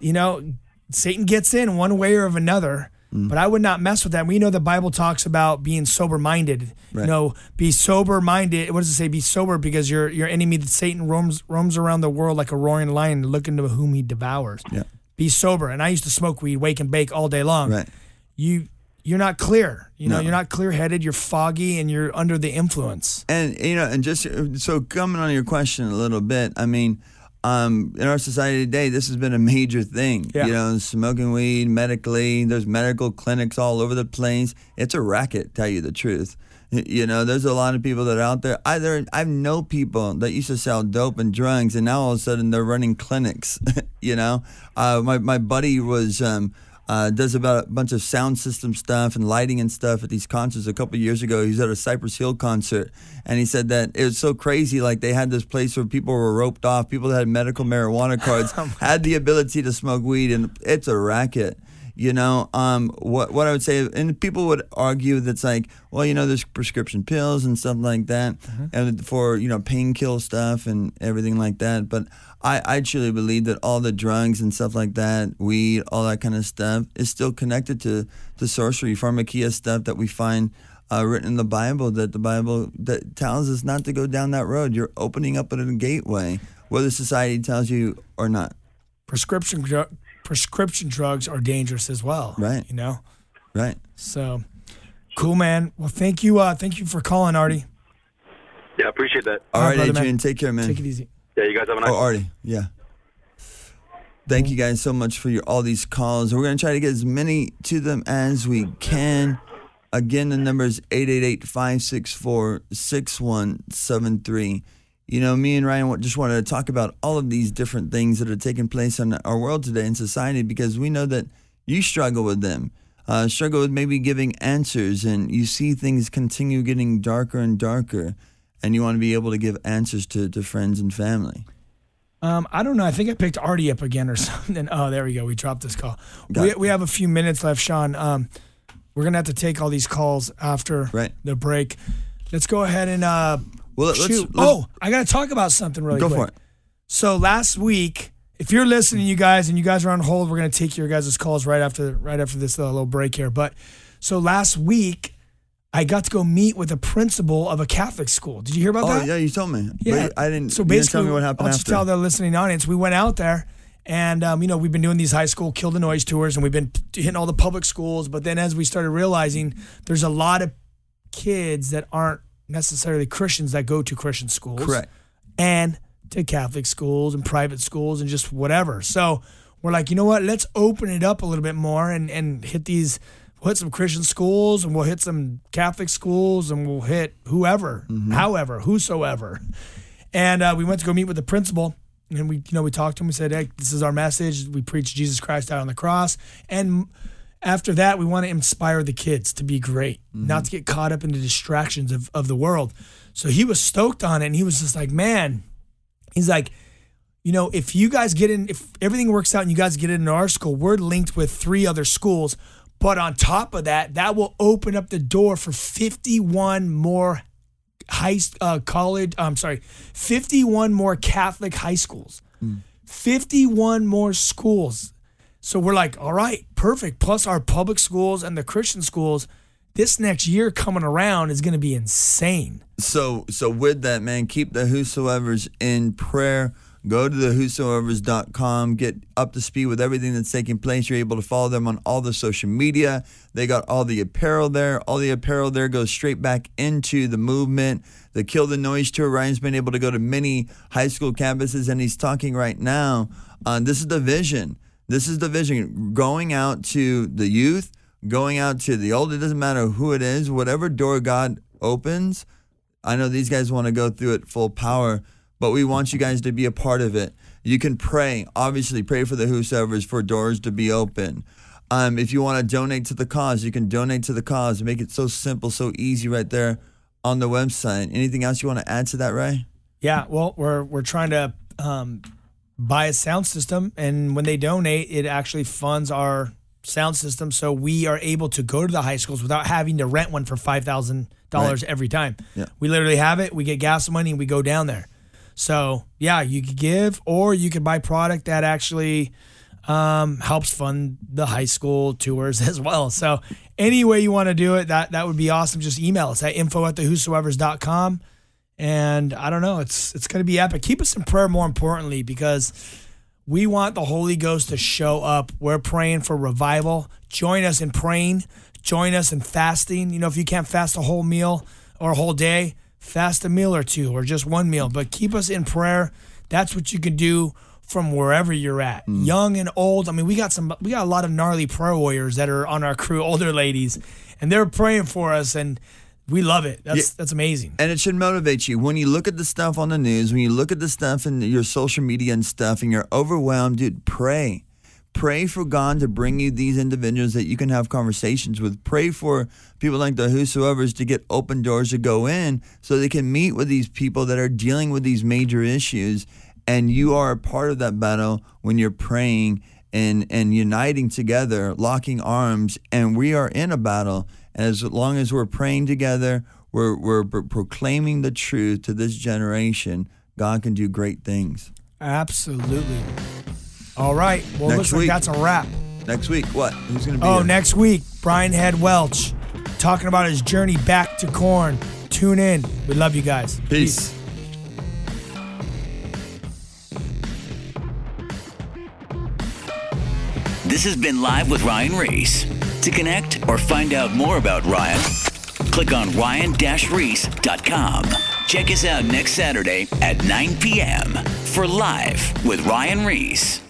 you know, Satan gets in one way or of another. Mm. But I would not mess with that. We know the Bible talks about being sober minded. You know, be sober minded. What does it say? Be sober because your your enemy, Satan, roams roams around the world like a roaring lion, looking to whom he devours. Yeah. Be sober. And I used to smoke weed, wake and bake all day long Right. you you're not clear. You know, No. you're not clear headed. You're foggy, and you're under the influence. And you know, and just so coming on your question a little bit, I mean, um, in our society today, this has been a major thing. Yeah. You know, smoking weed medically. There's medical clinics all over the place. It's a racket, tell you the truth. You know, there's a lot of people that are out there. Either I know people that used to sell dope and drugs, and now all of a sudden they're running clinics. you know, uh, my my buddy was. Um, uh, does about a bunch of sound system stuff and lighting and stuff at these concerts. A couple years ago, he was at a Cypress Hill concert, and he said that it was so crazy. Like they had this place where people were roped off. People that had medical marijuana cards had the ability to smoke weed, and it's a racket. You know, um, what what I would say, and people would argue that's like, well, you know, there's prescription pills and stuff like that, and for you know painkiller stuff and everything like that. But I, I truly believe that all the drugs and stuff like that, weed, all that kind of stuff, is still connected to to sorcery, pharmakeia stuff that we find uh, written in the Bible. That the Bible that tells us not to go down that road. You're opening up a gateway, whether society tells you or not. Prescription dru- prescription drugs are dangerous as well. Right. You know. Right. So cool, man. Well, thank you. Uh, thank you for calling, Artie. Yeah, I appreciate that. All All right, right, brother, man. Take care, man. Take it easy. Yeah, you guys have a nice Oh, Artie, yeah. Thank you guys so much for your all these calls. We're gonna try to get as many to them as we can. Again, the number is 888-564-6173. You know, me and Ryan just wanted to talk about all of these different things that are taking place in our world today in society because we know that you struggle with them. Uh, struggle with maybe giving answers and you see things continue getting darker and darker and you want to be able to give answers to, to friends and family. Um, I don't know. I think I picked Artie up again or something. Oh, there we go. We dropped this call. Got We, it. we have a few minutes left, Sean. Um, we're gonna have to take all these calls after Right. the break. Let's go ahead and uh, Well, let's- let's- oh, I gotta talk about something really Go quick. for it. So last week, if you're listening, you guys, and you guys are on hold, we're gonna take your guys' calls right after right after this uh, little break here. But so last week, I got to go meet with a principal of a Catholic school. Did you hear about Oh that? yeah, you told me. Yeah, But I didn't. So you didn't basically, tell me what happened I'll just after. tell the listening audience. We went out there, and um, you know we've been doing these high school kill the noise tours, and we've been hitting all the public schools. But then as we started realizing, there's a lot of kids that aren't necessarily Christians that go to Christian schools, Correct. and to Catholic schools and private schools and just whatever. So we're like, you know what? Let's open it up a little bit more and and hit these. We'll hit some Christian schools and we'll hit some Catholic schools and we'll hit whoever, however, whosoever. And uh, we went to go meet with the principal, and we, you know, we talked to him. We said, "Hey, this is our message. We preach Jesus Christ out on the cross." And after that, we want to inspire the kids to be great, not to get caught up in the distractions of, of the world. So he was stoked on it, and he was just like, "Man," he's like, "You know, if you guys get in, if everything works out and you guys get into our school, we're linked with three other schools." But on top of that, that will open up the door for 51 more high uh, college. I'm sorry, 51 more Catholic high schools, 51 more schools. So we're like, all right, perfect. Plus our public schools and the Christian schools. This next year coming around is going to be insane. So, so with that, man, keep the whosoever's in prayer. Go to the whosoever's.com, get up to speed with everything that's taking place. You're able to follow them on all the social media. They got all the apparel there. All the apparel there goes straight back into the movement. The Kill the Noise tour. Ryan's been able to go to many high school campuses, and he's talking right now. Uh, this is the vision. This is the vision. Going out to the youth, going out to the old. It doesn't matter who it is. Whatever door God opens, I know these guys want to go through it full power, but we want you guys to be a part of it. You can pray, obviously, pray for the whosoever's for doors to be open. Um, if you want to donate to the cause, you can donate to the cause. Make it so simple, so easy right there on the website. Anything else you want to add to that, Ray? Yeah, well, we're we're trying to um, buy a sound system, and when they donate, it actually funds our sound system, so we are able to go to the high schools without having to rent one for five thousand dollars Right. every time. Yeah. We literally have it. We get gas money, and we go down there. So yeah, you could give, or you could buy product that actually um, helps fund the high school tours as well. So any way you want to do it, that that would be awesome. Just email us at info at the whosoever's.com. And I don't know, it's it's gonna be epic. Keep us in prayer more importantly, because we want the Holy Ghost to show up. We're praying for revival. Join us in praying join us in fasting. You know, if you can't fast a whole meal or a whole day, fast a meal or two or just one meal. But keep us in prayer. That's what you can do from wherever you're at, mm. young and old. I mean, we got some, we got a lot of gnarly prayer warriors that are on our crew, older ladies, and they're praying for us, and we love it. That's Yeah. that's amazing. And it should motivate you. When you look at the stuff on the news, when you look at the stuff in your social media and stuff, and you're overwhelmed, dude, pray. Pray for God to bring you these individuals that you can have conversations with. Pray for people like the whosoever's to get open doors to go in so they can meet with these people that are dealing with these major issues. And you are a part of that battle when you're praying and, and uniting together, locking arms. And we are in a battle. And as long as we're praying together, we're, we're pro- proclaiming the truth to this generation, God can do great things. Absolutely. All right. Well, Next looks like week. that's a wrap. Next week, what? Who's going to be Oh, here? next week, Brian Head Welch talking about his journey back to Korn. Tune in. We love you guys. Peace. This has been Live with Ryan Ries. To connect or find out more about Ryan, click on ryan-ries.com. Check us out next Saturday at 9 p.m. for Live with Ryan Ries.